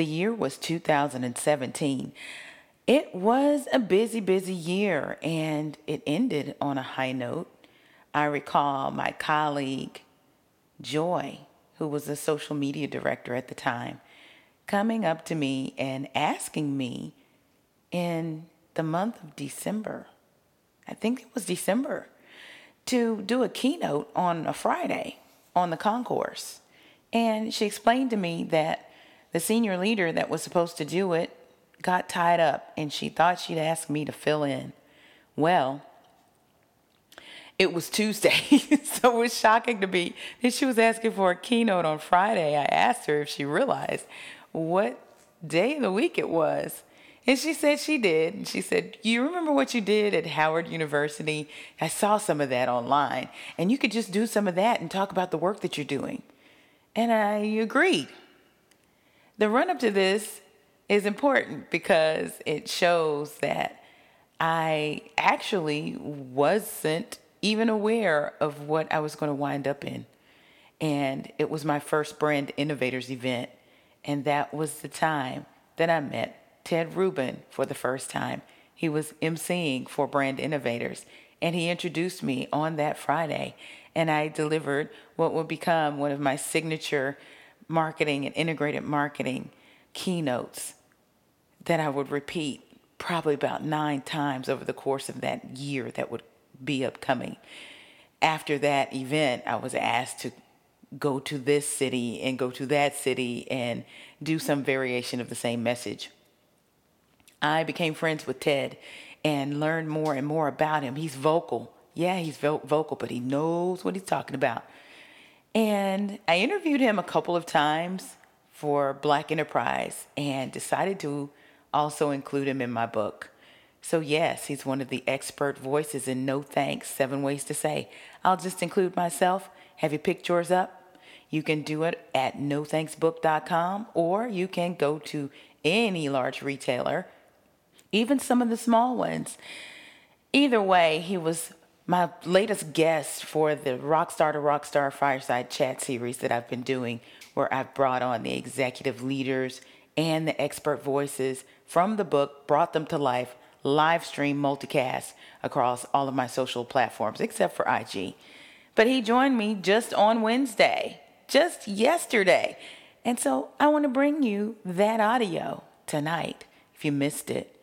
The year was 2017. It was a busy, busy year, and it ended on a high note. I recall my colleague, Joy, who was the social media director at the time, coming up to me and asking me in the month of December, I think it was December, to do a keynote on a Friday on the concourse. And she explained to me that the senior leader that was supposed to do it got tied up and she thought she'd ask me to fill in. Well, it was Tuesday, so it was shocking to me that she was asking for a keynote on Friday. I asked her if she realized what day of the week it was. And she said she did. And she said, You remember what you did at Howard University? I saw some of that online. And you could just do some of that and talk about the work that you're doing. And I agreed the run up to this is important because it shows that I actually wasn't even aware of what I was going to wind up in. And it was my first Brand Innovators event. And that was the time that I met Ted Rubin for the first time. He was emceeing for Brand Innovators. And he introduced me on that Friday. And I delivered what would become one of my signature marketing and integrated marketing keynotes that I would repeat probably about nine times over the course of that year that would be upcoming. After that event, I was asked to go to this city and go to that city and do some variation of the same message. I became friends with Ted and learned more and more about him. He's vocal. Yeah, he's vocal, but he knows what he's talking about. And I interviewed him a couple of times for Black Enterprise and decided to also include him in my book. So, yes, he's one of the expert voices in No Thanks Seven Ways to Say. I'll just include myself. Have you picked yours up? You can do it at nothanksbook.com or you can go to any large retailer, even some of the small ones. Either way, he was my latest guest for the Rockstar to Rockstar Fireside Chat series that I've been doing, where I've brought on the executive leaders and the expert voices from the book, brought them to life, live stream multicast across all of my social platforms except for IG. But he joined me just on Wednesday, just yesterday. And so I want to bring you that audio tonight if you missed it.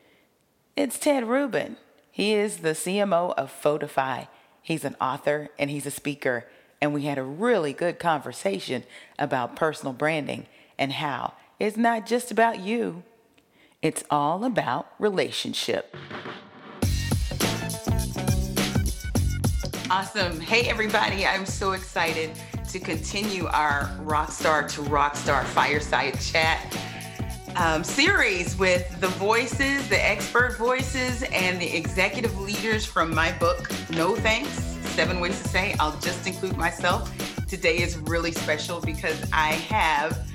It's Ted Rubin. He is the CMO of Photofy. He's an author and he's a speaker. And we had a really good conversation about personal branding and how it's not just about you, it's all about relationship. Awesome. Hey, everybody. I'm so excited to continue our Rockstar to Rockstar Fireside Chat um, series with the voices, the expert voices, and the executive leaders from my book, No Thanks Seven Ways to Say. I'll just include myself. Today is really special because I have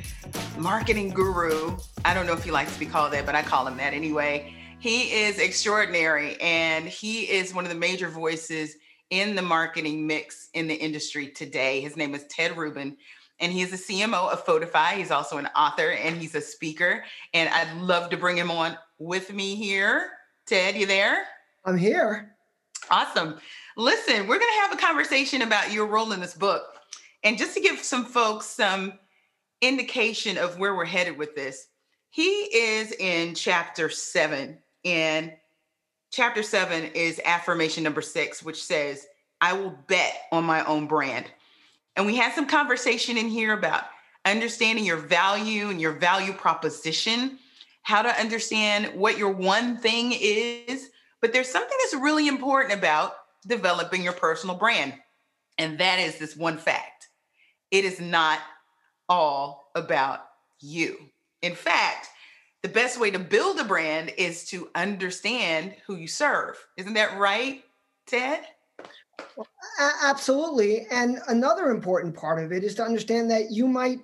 marketing guru. I don't know if he likes to be called that, but I call him that anyway. He is extraordinary and he is one of the major voices in the marketing mix in the industry today. His name is Ted Rubin and he's the CMO of Photofy. He's also an author and he's a speaker. And I'd love to bring him on with me here. Ted, you there? I'm here. Awesome. Listen, we're going to have a conversation about your role in this book. And just to give some folks some indication of where we're headed with this, he is in chapter seven. And chapter seven is affirmation number six, which says, I will bet on my own brand. And we had some conversation in here about understanding your value and your value proposition, how to understand what your one thing is. But there's something that's really important about developing your personal brand. And that is this one fact it is not all about you. In fact, the best way to build a brand is to understand who you serve. Isn't that right, Ted? Absolutely. And another important part of it is to understand that you might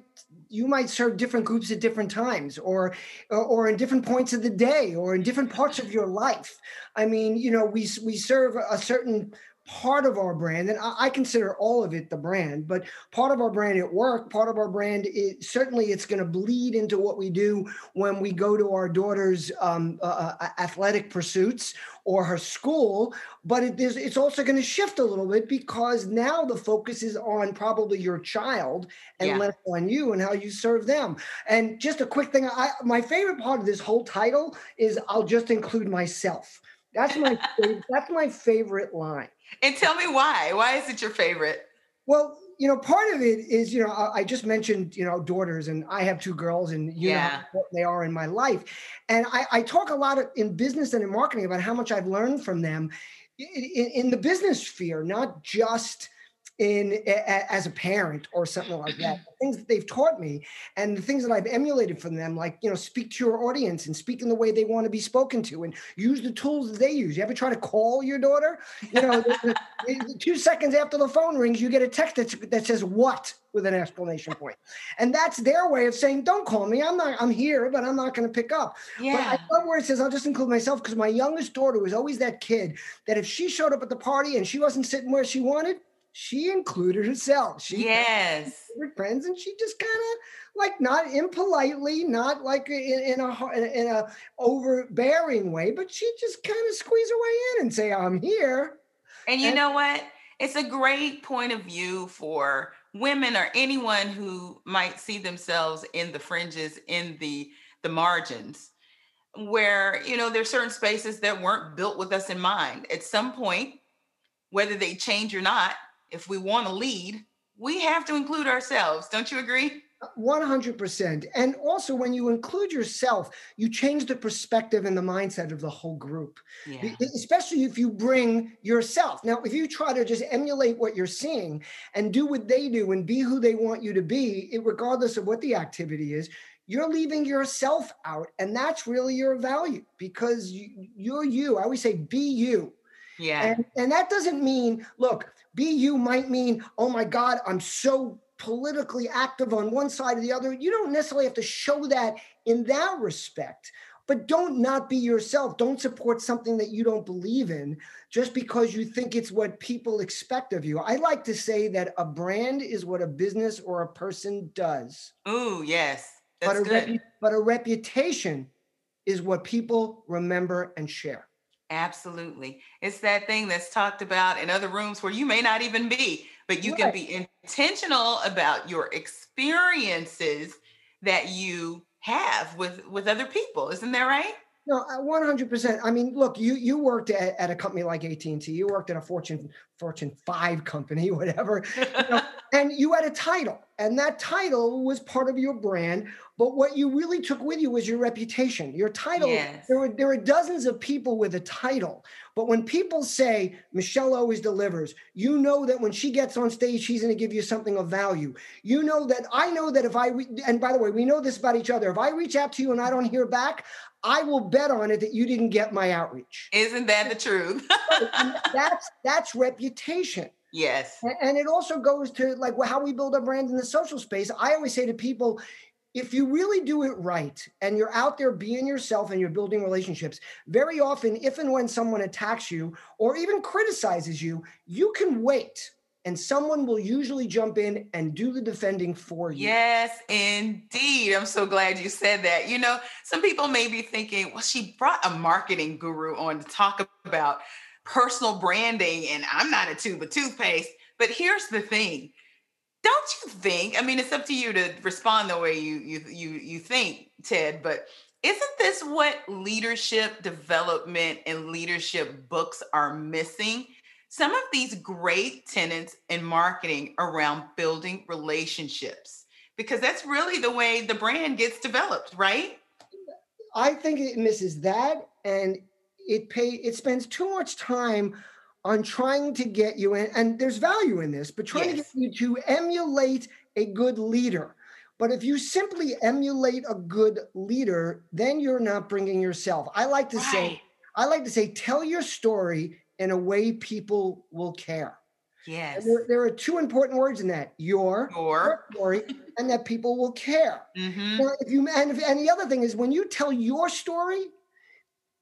you might serve different groups at different times or, or in different points of the day or in different parts of your life i mean you know we we serve a certain part of our brand, and I, consider all of it the brand, but part of our brand at work, part of our brand is certainly it's going to bleed into what we do when we go to our daughter's um, uh, uh athletic pursuits or her school. But it is, it's also going to shift a little bit because now the focus is on probably your child and yeah. less on you and how you serve them. And just a quick thing, I, my favorite part of this whole title is I'll just include myself. That's my that's my favorite line. And tell me why. Why is it your favorite? Well, you know, part of it is, you know, I just mentioned, you know, daughters, and I have two girls, and you yeah. know what they are in my life. And I, I talk a lot of, in business and in marketing about how much I've learned from them in, in the business sphere, not just in a, as a parent or something like that. The things that they've taught me and the things that i've emulated from them like you know speak to your audience and speak in the way they want to be spoken to and use the tools that they use. You ever try to call your daughter? You know the, the, two seconds after the phone rings you get a text that, that says what with an exclamation point. And that's their way of saying don't call me. I'm not i'm here but i'm not going to pick up. Yeah. but i love where it says i'll just include myself because my youngest daughter was always that kid that if she showed up at the party and she wasn't sitting where she wanted she included herself. She yes, friends, and she just kind of like not impolitely, not like in, in a in a overbearing way, but she just kind of squeeze her way in and say, "I'm here." And you and, know what? It's a great point of view for women or anyone who might see themselves in the fringes, in the the margins, where you know there's certain spaces that weren't built with us in mind. At some point, whether they change or not, if we want to lead, we have to include ourselves. Don't you agree? 100%. And also, when you include yourself, you change the perspective and the mindset of the whole group, yeah. especially if you bring yourself. Now, if you try to just emulate what you're seeing and do what they do and be who they want you to be, regardless of what the activity is, you're leaving yourself out. And that's really your value because you, are you. I always say, be you. Yeah. And, and that doesn't mean, look, BU might mean, oh my God, I'm so politically active on one side or the other. You don't necessarily have to show that in that respect. But don't not be yourself. Don't support something that you don't believe in just because you think it's what people expect of you. I like to say that a brand is what a business or a person does. Oh, yes. That's but a, good. Repu- but a reputation is what people remember and share. Absolutely. It's that thing that's talked about in other rooms where you may not even be, but you can be intentional about your experiences that you have with with other people. Isn't that right? No, uh, 100%. I mean, look, you you worked at, at a company like AT&T. You worked at a Fortune Fortune 5 company, whatever. You know, and you had a title, and that title was part of your brand but what you really took with you was your reputation, your title. Yes. There were there are dozens of people with a title, but when people say Michelle always delivers, you know that when she gets on stage, she's going to give you something of value. You know that I know that if I re- and by the way, we know this about each other. If I reach out to you and I don't hear back, I will bet on it that you didn't get my outreach. Isn't that the truth? that's that's reputation. Yes. And it also goes to like how we build a brand in the social space. I always say to people, if you really do it right and you're out there being yourself and you're building relationships, very often, if and when someone attacks you or even criticizes you, you can wait and someone will usually jump in and do the defending for you. Yes, indeed. I'm so glad you said that. You know, some people may be thinking, well, she brought a marketing guru on to talk about personal branding, and I'm not a tube of toothpaste. But here's the thing don't you think? I mean, it's up to you to respond the way you you you you think, Ted. But isn't this what leadership development and leadership books are missing? Some of these great tenets in marketing around building relationships, because that's really the way the brand gets developed, right? I think it misses that, and it pay it spends too much time on trying to get you in, and there's value in this, but trying yes. to get you to emulate a good leader. But if you simply emulate a good leader, then you're not bringing yourself. I like to right. say, I like to say, tell your story in a way people will care. Yes. There, there, are two important words in that: your, your. story, and that people will care. Mm-hmm. Now, if you and, if, and the other thing is when you tell your story,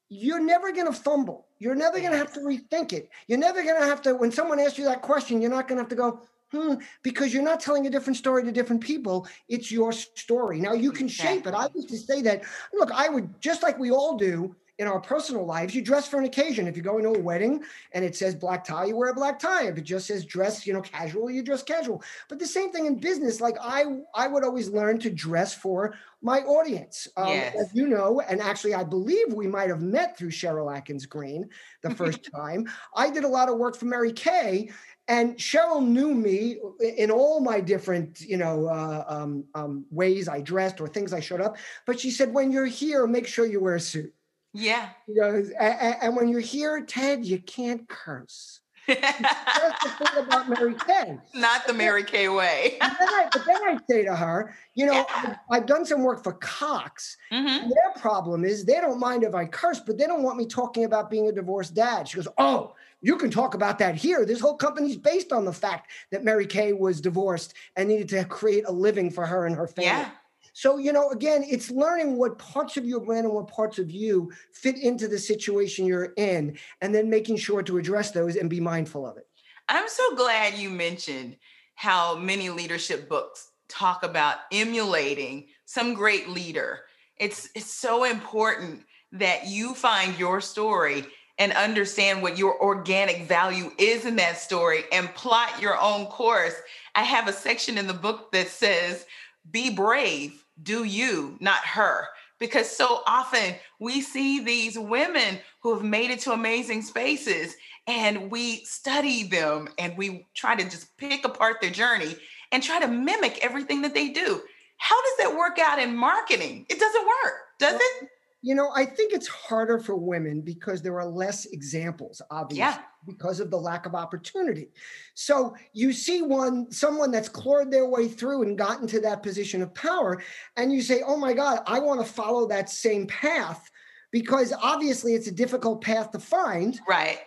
you're never going to fumble. You're never going to have to rethink it. You're never going to have to. When someone asks you that question, you're not going to have to go, hmm, because you're not telling a different story to different people. It's your story. Now you can shape it. I used to say that. Look, I would just like we all do in our personal lives, you dress for an occasion. If you're going to a wedding and it says black tie, you wear a black tie. If it just says dress, you know, casual, you dress casual. But the same thing in business. Like I, I would always learn to dress for my audience. Um, yes. As you know, and actually, I believe we might have met through Sheryl Adkins Green the first time. I did a lot of work for Mary Kay, and Sheryl knew me in all my different, you know, uh, um, um, ways I dressed or things I showed up. But she said, when you're here, make sure you wear a suit. Yeah. Because, and, and when you're here, Ted, you can't curse. That's the thing about Mary Kay. Not the Mary Kay way. but, then I, but then I say to her, you know, yeah. I've, I've, done some work for Cox. Mm-hmm. Their problem is they don't mind if I curse, but they don't want me talking about being a divorced dad. She goes, Oh, you can talk about that here. This whole company's based on the fact that Mary Kay was divorced and needed to create a living for her and her family. Yeah. So, you know, again, it's learning what parts of your brand and what parts of you fit into the situation you're in, and then making sure to address those and be mindful of it. I'm so glad you mentioned how many leadership books talk about emulating some great leader. It's it's so important that you find your story and understand what your organic value is in that story and plot your own course. I have a section in the book that says be brave do you, not her. Because so often we see these women who have made it to amazing spaces and we study them and we try to just pick apart their journey and try to mimic everything that they do. How does that work out in marketing? It doesn't work, does it? You know, I think it's harder for women because there are less examples, obviously, yeah. because of the lack of opportunity. So you see one, someone that's clawed their way through and gotten to that position of power, and you say, "Oh my God, I want to follow that same path." Because obviously it's a difficult path to find. Right.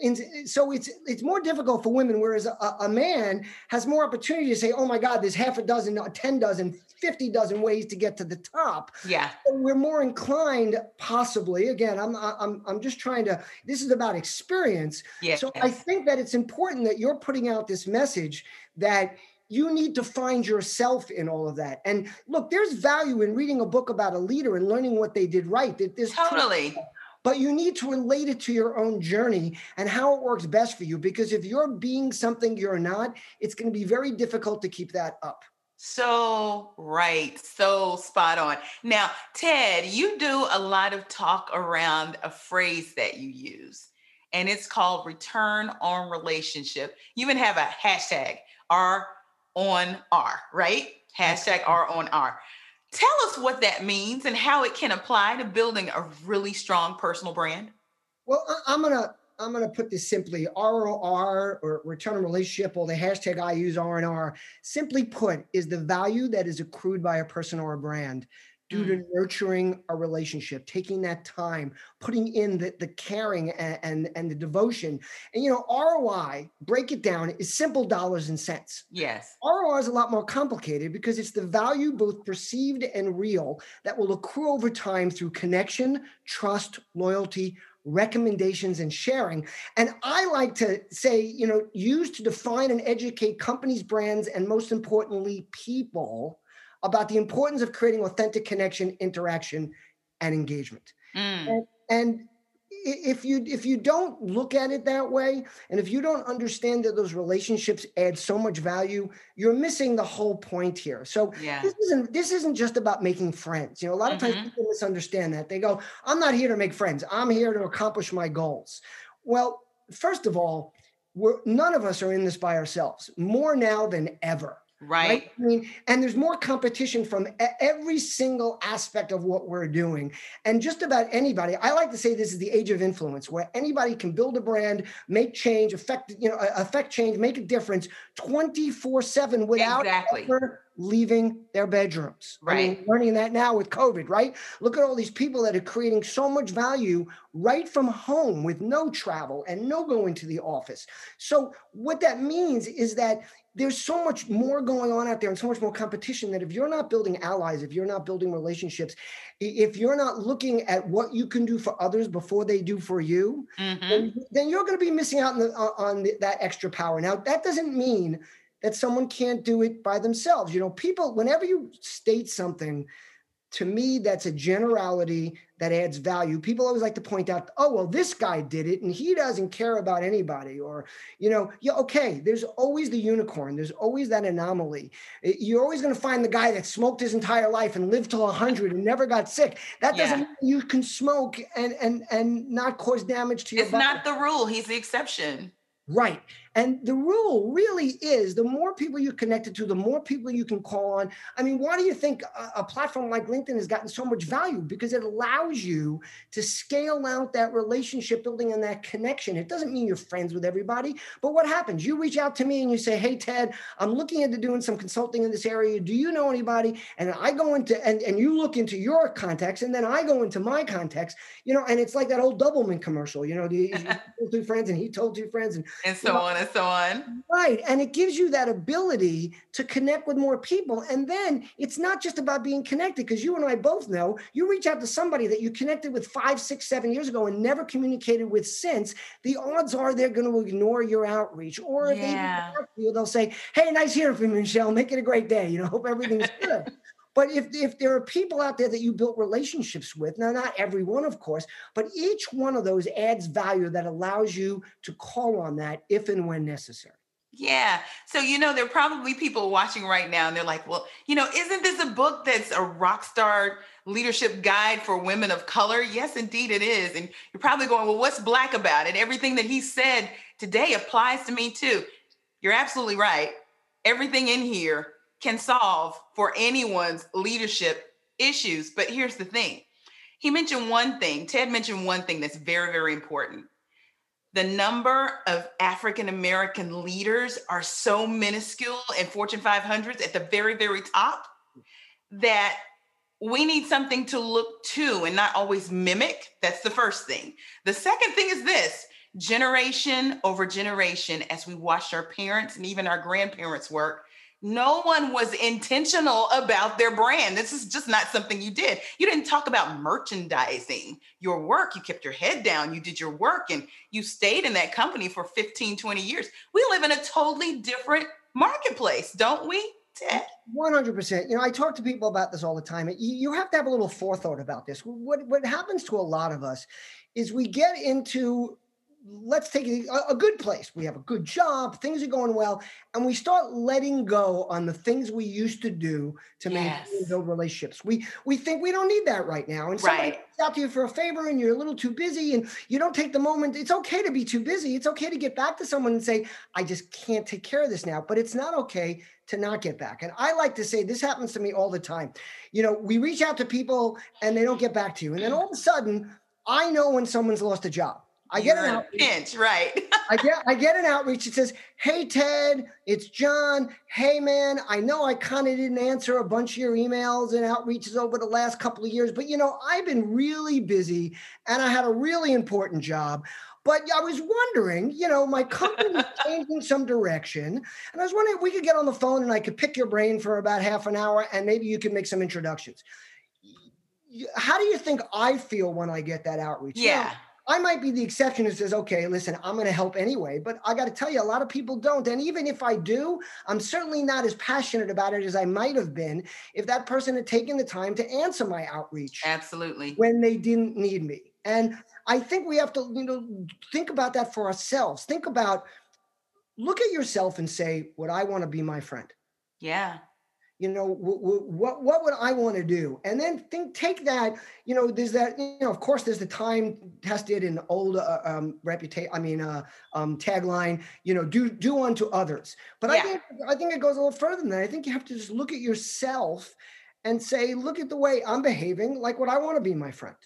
And so it's it's more difficult for women, whereas a, a, man has more opportunity to say, "Oh my God, there's half a dozen, uh, ten dozen, fifty dozen ways to get to the top." Yeah. So we're more inclined, possibly. Again, I'm I'm I'm just trying to. This is about experience. Yeah. So I think that it's important that you're putting out this message that you need to find yourself in all of that. And look, there's value in reading a book about a leader and learning what they did right. There's totally. But you need to relate it to your own journey and how it works best for you. Because if you're being something you're not, it's going to be very difficult to keep that up. So right, so spot on. Now, Ted, you do a lot of talk around a phrase that you use, and it's called return on relationship. You even have a hashtag, R on R, right? Hashtag R on R. Tell us what that means and how it can apply to building a really strong personal brand. Well, I'm gonna I'm gonna put this simply: ROR or return on relationship, or the hashtag I use R and R. Simply put, is the value that is accrued by a person or a brand due mm. to nurturing a relationship, taking that time, putting in the, the caring and, and, and the devotion. And you know, ROI, break it down, is simple dollars and cents. Yes. ROI is a lot more complicated because it's the value, both perceived and real, that will accrue over time through connection, trust, loyalty, recommendations and sharing. And I like to say, you know, used to define and educate companies, brands, and most importantly, people about the importance of creating authentic connection, interaction, and engagement. Mm. And, and if you if you don't look at it that way and if you don't understand that those relationships add so much value you're missing the whole point here so yeah. this isn't this isn't just about making friends you know a lot of mm-hmm. times people misunderstand that they go i'm not here to make friends i'm here to accomplish my goals well first of all we're none of us are in this by ourselves more now than ever Right. right. I mean, and there's more competition from every single aspect of what we're doing. And just about anybody, I like to say this is the age of influence where anybody can build a brand, make change, affect, you know, affect change, make a difference 24 seven without exactly. ever leaving their bedrooms. Right. I mean, learning that now with COVID, right? Look at all these people that are creating so much value right from home with no travel and no going to the office. So what that means is that there's so much more going on out there and so much more competition that if you're not building allies, if you're not building relationships, if you're not looking at what you can do for others before they do for you, mm-hmm. then, then, you're going to be missing out on, the, on the, that extra power. Now, that doesn't mean that someone can't do it by themselves. You know, people, whenever you state something, to me, that's a generality that adds value. People always like to point out, oh, well, this guy did it and he doesn't care about anybody. Or, you know, yeah, okay, there's always the unicorn, there's always that anomaly. You're always going to find the guy that smoked his entire life and lived till 100 and never got sick. That doesn't mean you can smoke and, and, and not cause damage to your It's body. not the rule, he's the exception. Right. And the rule really is the more people you're connected to, the more people you can call on. I mean, why do you think a, a, platform like LinkedIn has gotten so much value? Because it allows you to scale out that relationship building and that connection. It doesn't mean you're friends with everybody, but what happens? You reach out to me and you say, Hey, Ted, I'm looking into doing some consulting in this area. Do you know anybody? And I go into, and, and you look into your context, and then I go into my context, you know, and it's like that old Doublemint commercial, you know, the, told two friends and he told two friends. And, and so you know, on so on. Right. And it gives you that ability to connect with more people. And then it's not just about being connected, because you and I both know you reach out to somebody that you connected with five, six, seven years ago and never communicated with since, the odds are they're going to ignore your outreach. Or yeah. they you, they'll say, Hey, nice hearing from you, Michelle. Make it a great day. You know, hope everything's good. But if, if there are people out there that you built relationships with, now not every one, of course, but each one of those adds value that allows you to call on that if and when necessary. Yeah. So, you know, there are probably people watching right now and they're like, well, you know, isn't this a book that's a rock star leadership guide for women of color? Yes, indeed it is. And you're probably going, well, what's black about it? Everything that he said today applies to me too. You're absolutely right. Everything in here can solve for anyone's leadership issues. But here's the thing he mentioned one thing, Ted mentioned one thing that's very, very important. The number of African American leaders are so minuscule in Fortune 500s at the very, very top that we need something to look to and not always mimic. That's the first thing. The second thing is this generation over generation, as we watched our parents and even our grandparents work, no one was intentional about their brand. This is just not something you did. You didn't talk about merchandising your work. You kept your head down. You did your work and you stayed in that company for 15, 20 years. We live in a totally different marketplace, don't we, Ted? 100%. You know, I talk to people about this all the time. You have to have a little forethought about this. What, what happens to a lot of us is we get into let's take a, a, good place. We have a good job, things are going well, and we start letting go on the things we used to do to yes. maintain build relationships. We we think we don't need that right now, and somebody right. out to you for a favor, and you're a little too busy, and you don't take the moment. It's okay to be too busy. It's okay to get back to someone and say, "I just can't take care of this now." But it's not okay to not get back. And I like to say this happens to me all the time. You know, we reach out to people and they don't get back to you, and then all of a sudden, I know when someone's lost a job I get an outreach. Pinch, right. I get I get an outreach. It says, "Hey Ted, it's John. Hey man, I know I kind of didn't answer a bunch of your emails and outreaches over the last couple of years, but you know I've been really busy and I had a really important job. But I was wondering, you know, my company company's changing some direction, and I was wondering if we could get on the phone and I could pick your brain for about half an hour, and maybe you could make some introductions." How do you think I feel when I get that outreach? Yeah. I might be the exception who says, okay, listen, I'm going to help anyway. But I got to tell you, a lot of people don't. And even if I do, I'm certainly not as passionate about it as I might have been if that person had taken the time to answer my outreach. Absolutely. When they didn't need me. And I think we have to, you know, think about that for ourselves. Think about, look at yourself and say, would I want to be my friend? Yeah. You know what what would i want to do? And then think take that you know there's that you know of course there's the time tested and old uh, um reputation i mean uh um tagline you know do do unto others. But yeah. i think i think it goes a little further than that. I think you have to just look at yourself and say look at the way i'm behaving like what i want to be my friend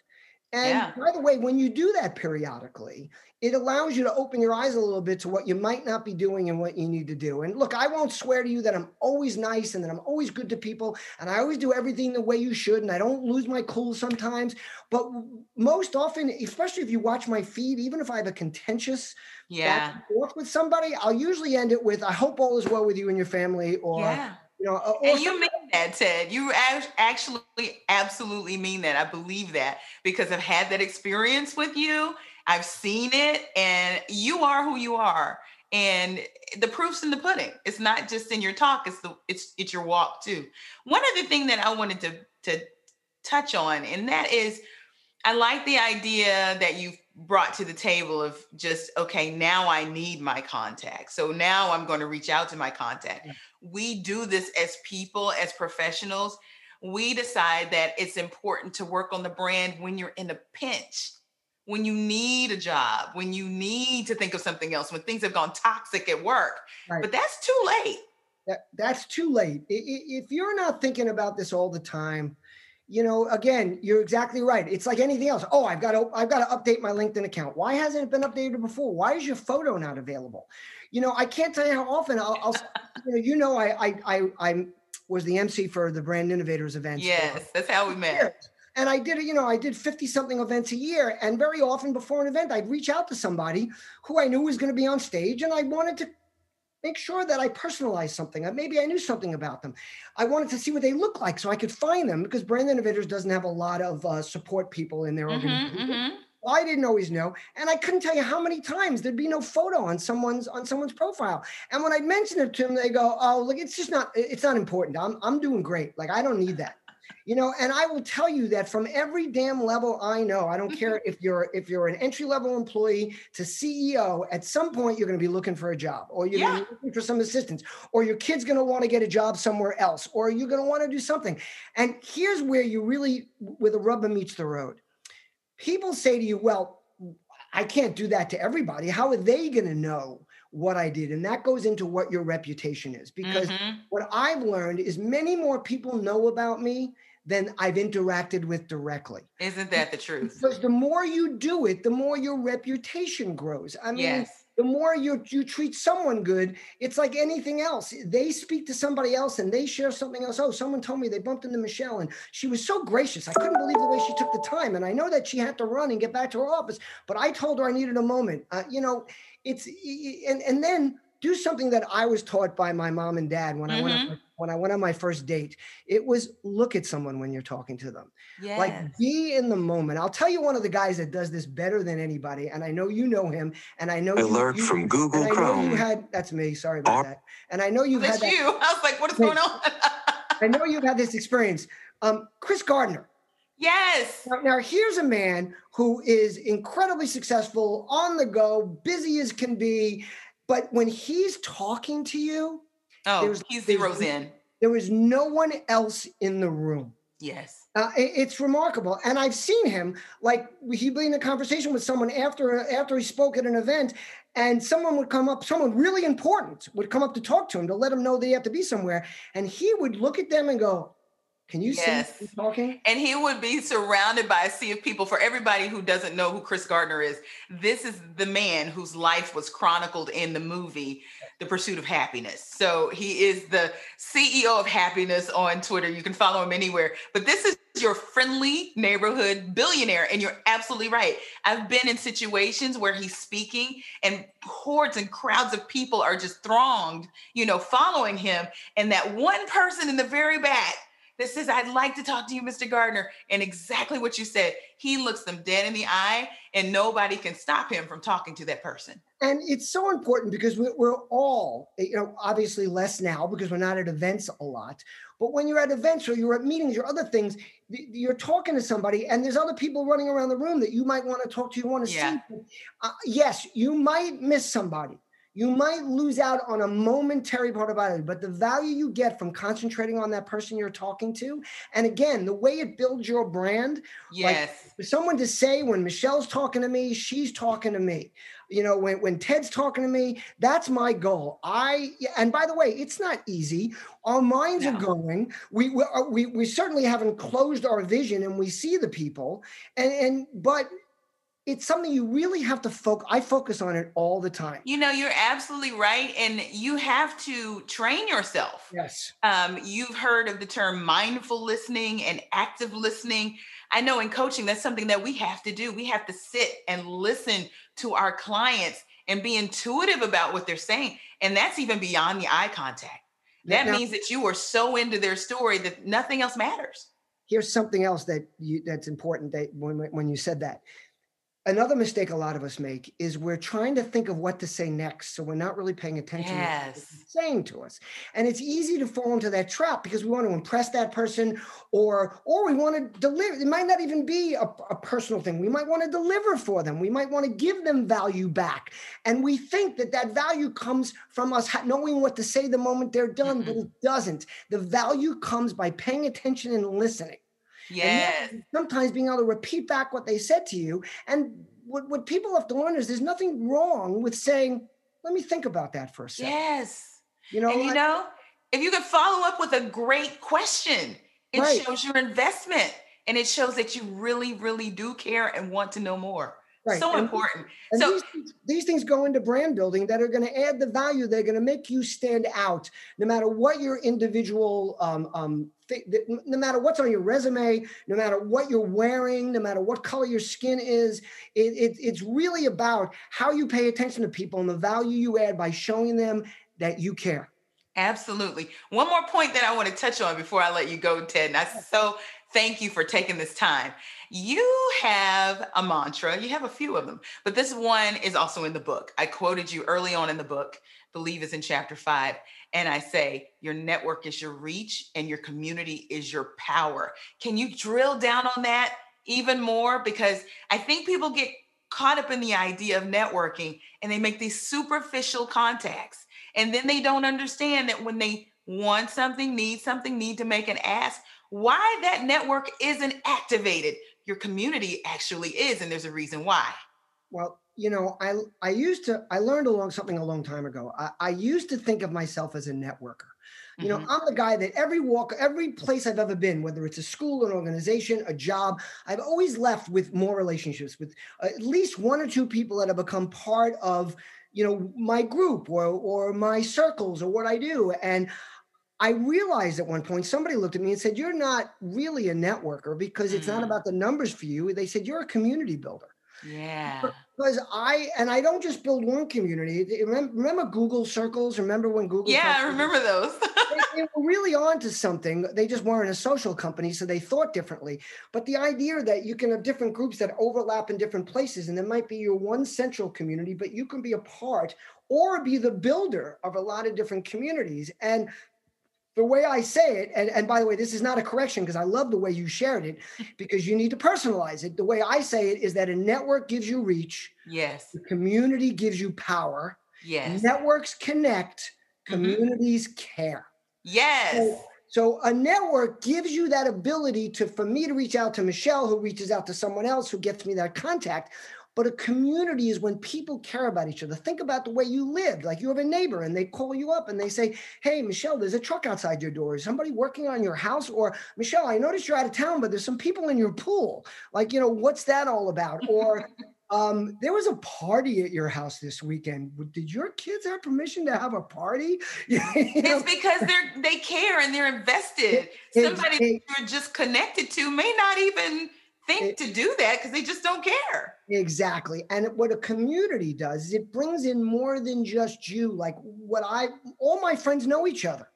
and yeah. by the way, when you do that periodically, it allows you to open your eyes a little bit to what you might not be doing and what you need to do. And look, I won't swear to you that I'm always nice and that I'm always good to people and I always do everything the way you should and I don't lose my cool sometimes. But most often, especially if you watch my feed, even if I have a contentious yeah forth with somebody, I'll usually end it with, I hope all is well with you and your family or yeah you know, and you mean that, Ted. You actually absolutely mean that. I believe that because I've had that experience with you. I've seen it, and you are who you are. And the proof's in the pudding. It's not just in your talk; it's the it's it's your walk too. One other thing that I wanted to to touch on, and that is, I like the idea that you've brought to the table of just okay now i need my contact so now i'm going to reach out to my contact. We do this as people as professionals we decide that it's important to work on the brand when you're in a pinch when you need a job when you need to think of something else when things have gone toxic at work. Right. but that's too late. That, that's too late. If you're not thinking about this all the time you know, again, you're exactly right. It's like anything else. Oh, I've got to, I've got to update my LinkedIn account. Why hasn't it been updated before? Why is your photo not available? You know, I can't tell you how often I'll, I'll you know, you know, I, I, I, I was the MC for the Brand Innovators event. Yes, that's how we met. And I did, you know, I did 50 something events a year. And very often before an event, I'd reach out to somebody who I knew was going to be on stage and I wanted to make sure that I personalized something. Maybe I knew something about them. I wanted to see what they look like so I could find them because Brand Innovators doesn't have a lot of uh, support people in their mm-hmm, organization. Mm-hmm. I didn't always know, and I couldn't tell you how many times there'd be no photo on someone's on someone's profile. And when I mention it to them, they go, "Oh, look, it's just not. It's not important. I'm I'm doing great. Like I don't need that." You know and i will tell you that from every damn level i know i don't care mm-hmm. if you're if you're an entry level employee to ceo at some point you're going to be looking for a job or you're yeah. looking for some assistance or your kid's going to want to get a job somewhere else or you're going to want to do something. And here's where you really where the rubber meets the road. People say to you well i can't do that to everybody. How are they going to know what I did. And that goes into what your reputation is. Because mm-hmm. what I've learned is many more people know about me than I've interacted with directly. Isn't that the truth? Because the more you do it, the more your reputation grows. I mean, yes. the more you you treat someone good, it's like anything else. They speak to somebody else and they share something else. Oh, someone told me they bumped into Michelle and she was so gracious. I couldn't believe the way she took the time. And I know that she had to run and get back to her office, but I told her I needed a moment. Uh, you know, it's and and then do something that I was taught by my mom and dad when mm-hmm. I went on, mm-hmm. when I went on my first date. It was look at someone when you're talking to them. Yes. Like be in the moment. I'll tell you one of the guys that does this better than anybody, and I know you know him, and I know I you, learned you, from Google Chrome. you had that's me. Sorry about that. And I know you've that's had you. I was like, what is going on? I know you've had this experience. Um, Chris Gardner. Yes. Now, now, here's a man who is incredibly successful, on the go, busy as can be, but when he's talking to you, oh, he zeroes in. There was no one else in the room. Yes. Uh, it, it's remarkable, and I've seen him like he'd be in a conversation with someone after after he spoke at an event, and someone would come up, someone really important would come up to talk to him to let him know that he had to be somewhere, and he would look at them and go, can you yes. see talking? And he would be surrounded by a sea of people. For everybody who doesn't know who Chris Gardner is, this is the man whose life was chronicled in the movie The Pursuit of Happyness. So he is the CEO of happiness on Twitter. You can follow him anywhere. But this is your friendly neighborhood billionaire. And you're absolutely right. I've been in situations where he's speaking and hordes and crowds of people are just thronged, you know, following him. And that one person in the very back that says, I'd like to talk to you, Mr. Gardner. And exactly what you said, he looks them dead in the eye, and nobody can stop him from talking to that person. And it's so important because we're all, you know, obviously less now because we're not at events a lot. But when you're at events or you're at meetings or other things, you're talking to somebody and there's other people running around the room that you might want to talk to, you want to yeah. see. Uh, yes, you might miss somebody you might lose out on a momentary part about it, but the value you get from concentrating on that person you're talking to, and again, the way it builds your brand. Yes. Like for someone to say when Michelle's talking to me, she's talking to me. You know, when, when Ted's talking to me, that's my goal. I and by the way, it's not easy. Our minds no. are going. We, we uh, we we certainly haven't closed our vision, and we see the people. And and but it's something you really have to focus i focus on it all the time. You know you're absolutely right and you have to train yourself. Yes. Um, you've heard of the term mindful listening and active listening. I know in coaching that's something that we have to do. We have to sit and listen to our clients and be intuitive about what they're saying and that's even beyond the eye contact. That now, means that you are so into their story that nothing else matters. Here's something else that you that's important that when when you said that another mistake a lot of us make is we're trying to think of what to say next so we're not really paying attention yes. to what saying to us. And it's easy to fall into that trap because we want to impress that person or or we want to deliver it might not even be a, a personal thing. We might want to deliver for them. We might want to give them value back. And we think that that value comes from us knowing what to say the moment they're done mm-hmm. but it doesn't. The value comes by paying attention and listening Yes. sometimes being able to repeat back what they said to you. And what, what people have to learn is there's nothing wrong with saying, let me think about that for a second. Yes. You know, and you know, if you can follow up with a great question, it right. shows your investment and it shows that you really, really do care and want to know more. Right. So and, important. And so these things, these things go into brand building that are going to add the value. They're going to make you stand out, no matter what your individual, um, um, th- th- no matter what's on your resume, no matter what you're wearing, no matter what color your skin is. It, it, it's really about how you pay attention to people and the value you add by showing them that you care. Absolutely. One more point that I want to touch on before I let you go, Ted. And I so thank you for taking this time. You have a mantra, you have a few of them, but this one is also in the book. I quoted you early on in the book, believe is in chapter five. And I say, your network is your reach and your community is your power. Can you drill down on that even more? Because I think people get caught up in the idea of networking and they make these superficial contacts. And then they don't understand that when they want something, need something, need to make an ask, why that network isn't activated your community actually is and there's a reason why well you know i i used to i learned along something a long time ago i, I used to think of myself as a networker you know, mm-hmm. I'm the guy that every walk, every place I've ever been, whether it's a school, an organization, a job, I've always left with more relationships with at least one or two people that have become part of, you know, my group or or my circles or what I do. And I realized at one point somebody looked at me and said, You're not really a networker because it's mm. not about the numbers for you. They said, You're a community builder. Yeah. Because I, and I don't just build one community. Remember, Google Circles? Remember when Google? Yeah, I remember those. they, they were really on to something. They just weren't a social company, so they thought differently. But the idea that you can have different groups that overlap in different places, and there might be your one central community, but you can be a part or be the builder of a lot of different communities. And the way I say it, and, and by the way, this is not a correction because I love the way you shared it because you need to personalize it. The way I say it is that a network gives you reach. Yes. The community gives you power. Yes. Networks connect, mm-hmm. communities mm-hmm. care. Yes. So, so a network gives you that ability to, for me to reach out to Michelle, who reaches out to someone else who gets me that contact. But a community is when people care about each other. Think about the way you live. Like you have a neighbor and they call you up and they say, Hey, Michelle, there's a truck outside your door. Is somebody working on your house? Or Michelle, I noticed you're out of town, but there's some people in your pool. Like, you know, what's that all about? Or um, there was a party at your house this weekend. Did your kids have permission to have a party? you know? It's because they're they care and they're invested. It, Somebody it, you're just connected to may not even think it, to do that because they just don't care. Exactly. And what a community does is it brings in more than just you. Like what I, all my friends know each other.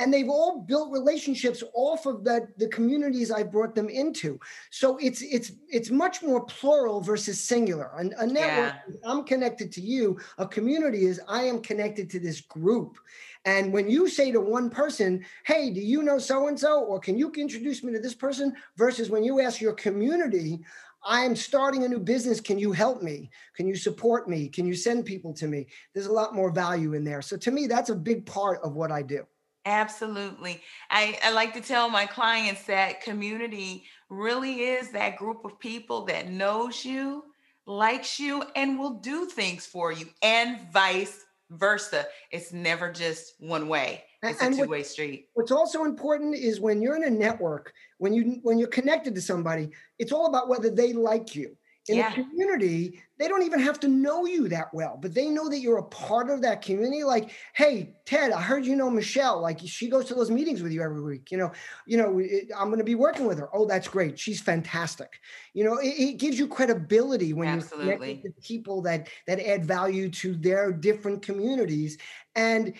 And they've all built relationships off of that the communities I brought them into. So it's it's it's much more plural versus singular. And a network, yeah. I'm connected to you. A community is I am connected to this group. And when you say to one person, hey, do you know so and so? Or can you introduce me to this person? Versus when you ask your community, I'm starting a new business. Can you help me? Can you support me? Can you send people to me? There's a lot more value in there. So to me, that's a big part of what I do. Absolutely. I, I like to tell my clients that community really is that group of people that knows you, likes you, and will do things for you, and vice versa. It's never just one way. It's and a two-way street. What's also important is when you're in a network, when you when you're connected to somebody, it's all about whether they like you in yeah. a community, they don't even have to know you that well, but they know that you're a part of that community. Like, hey, Ted, I heard you know Michelle. Like, she goes to those meetings with you every week. You know, you know, I'm going to be working with her. Oh, that's great. She's fantastic. You know, it, it gives you credibility when Absolutely. you connect with people that that add value to their different communities. And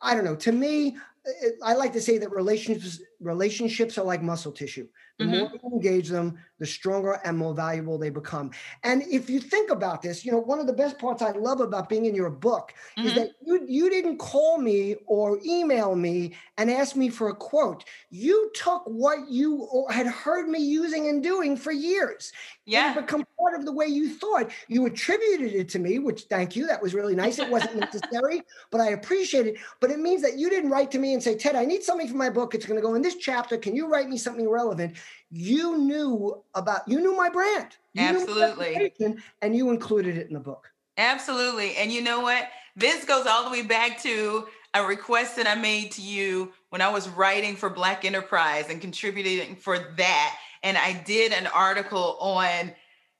I don't know. To me, uh, I like to say that relationships relationships are like muscle tissue. The mm-hmm. more you engage them, the stronger and more valuable they become. And if you think about this, you know, one of the best parts I love about being in your book mm-hmm. is that you you didn't call me or email me and ask me for a quote. You took what you had heard me using and doing for years. Yeah. It become part of the way you thought. You attributed it to me, which thank you. That was really nice. It wasn't necessary, but I appreciate it. But it means that you didn't write to me and say, Ted, I need something for my book. It's going to go in this chapter. Can you write me something relevant? You knew about you knew my brand. You Absolutely. and you included it in the book. Absolutely. And you know what? This goes all the way back to a request that I made to you when I was writing for Black Enterprise and contributing for that. And I did an article on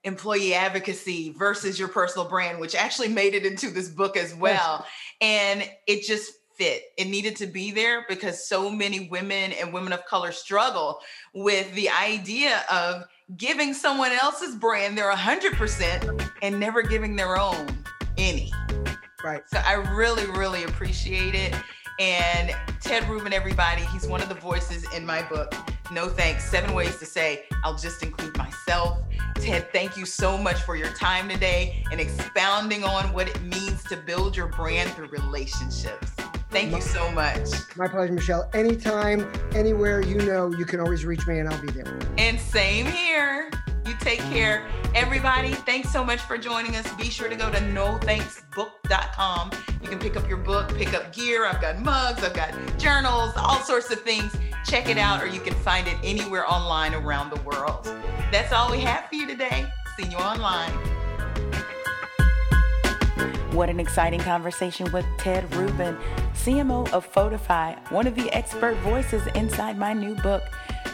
employee advocacy versus your personal brand, which actually made it into this book as well. And it just fit. It needed to be there because so many women and women of color struggle with the idea of giving someone else's brand their 100% and never giving their own any. Right. So I really, really appreciate it. And Ted Rubin, everybody, he's one of the voices in my book. No thanks. Seven ways to say, I'll just include myself. Ted, thank you so much for your time today and expounding on what it means to build your brand through relationships. Thank you so much. My pleasure, Michelle. Anytime, anywhere you know, you can always reach me and I'll be there. And same here. You take care. Everybody, thanks so much for joining us. Be sure to go to nothanksbook.com. You can pick up your book, pick up gear. I've got mugs, I've got journals, all sorts of things. Check it out, or you can find it anywhere online around the world. That's all we have for you today. See you online. What an exciting conversation with Ted Rubin, CMO of Photofy, one of the expert voices inside my new book.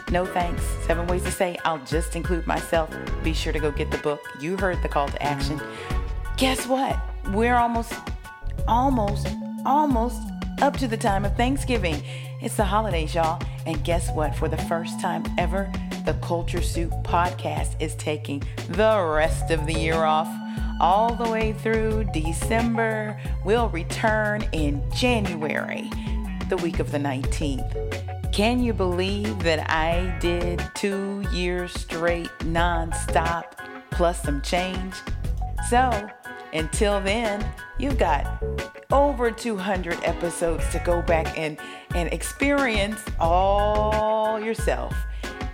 No thanks. Seven ways to say I'll just include myself. Be sure to go get the book. You heard the call to action. Guess what? We're almost, almost, almost up to the time of Thanksgiving. It's the holidays, y'all. And guess what? For the first time ever, the Culture Soup podcast is taking the rest of the year off all the way through December. We'll return in January, the week of the 19th. Can you believe that I did two years straight, nonstop, plus some change? So, until then, you've got over 200 episodes to go back and, and experience all yourself.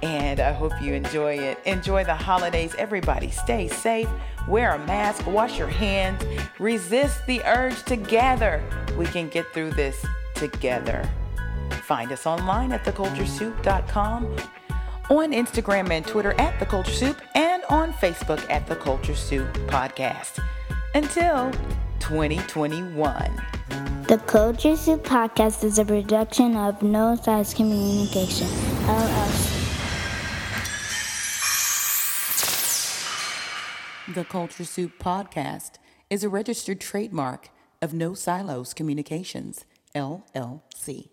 And I hope you enjoy it. Enjoy the holidays. Everybody, stay safe wear a mask, wash your hands, resist the urge to gather. We can get through this together. Find us online at theculturesoup.com, on Instagram and Twitter at The Culture Soup, and on Facebook at The Culture Soup Podcast. Until 2021. The Culture Soup Podcast is a production of No Silos Communication, LLC. The Culture Soup podcast is a registered trademark of No Silos Communications, LLC.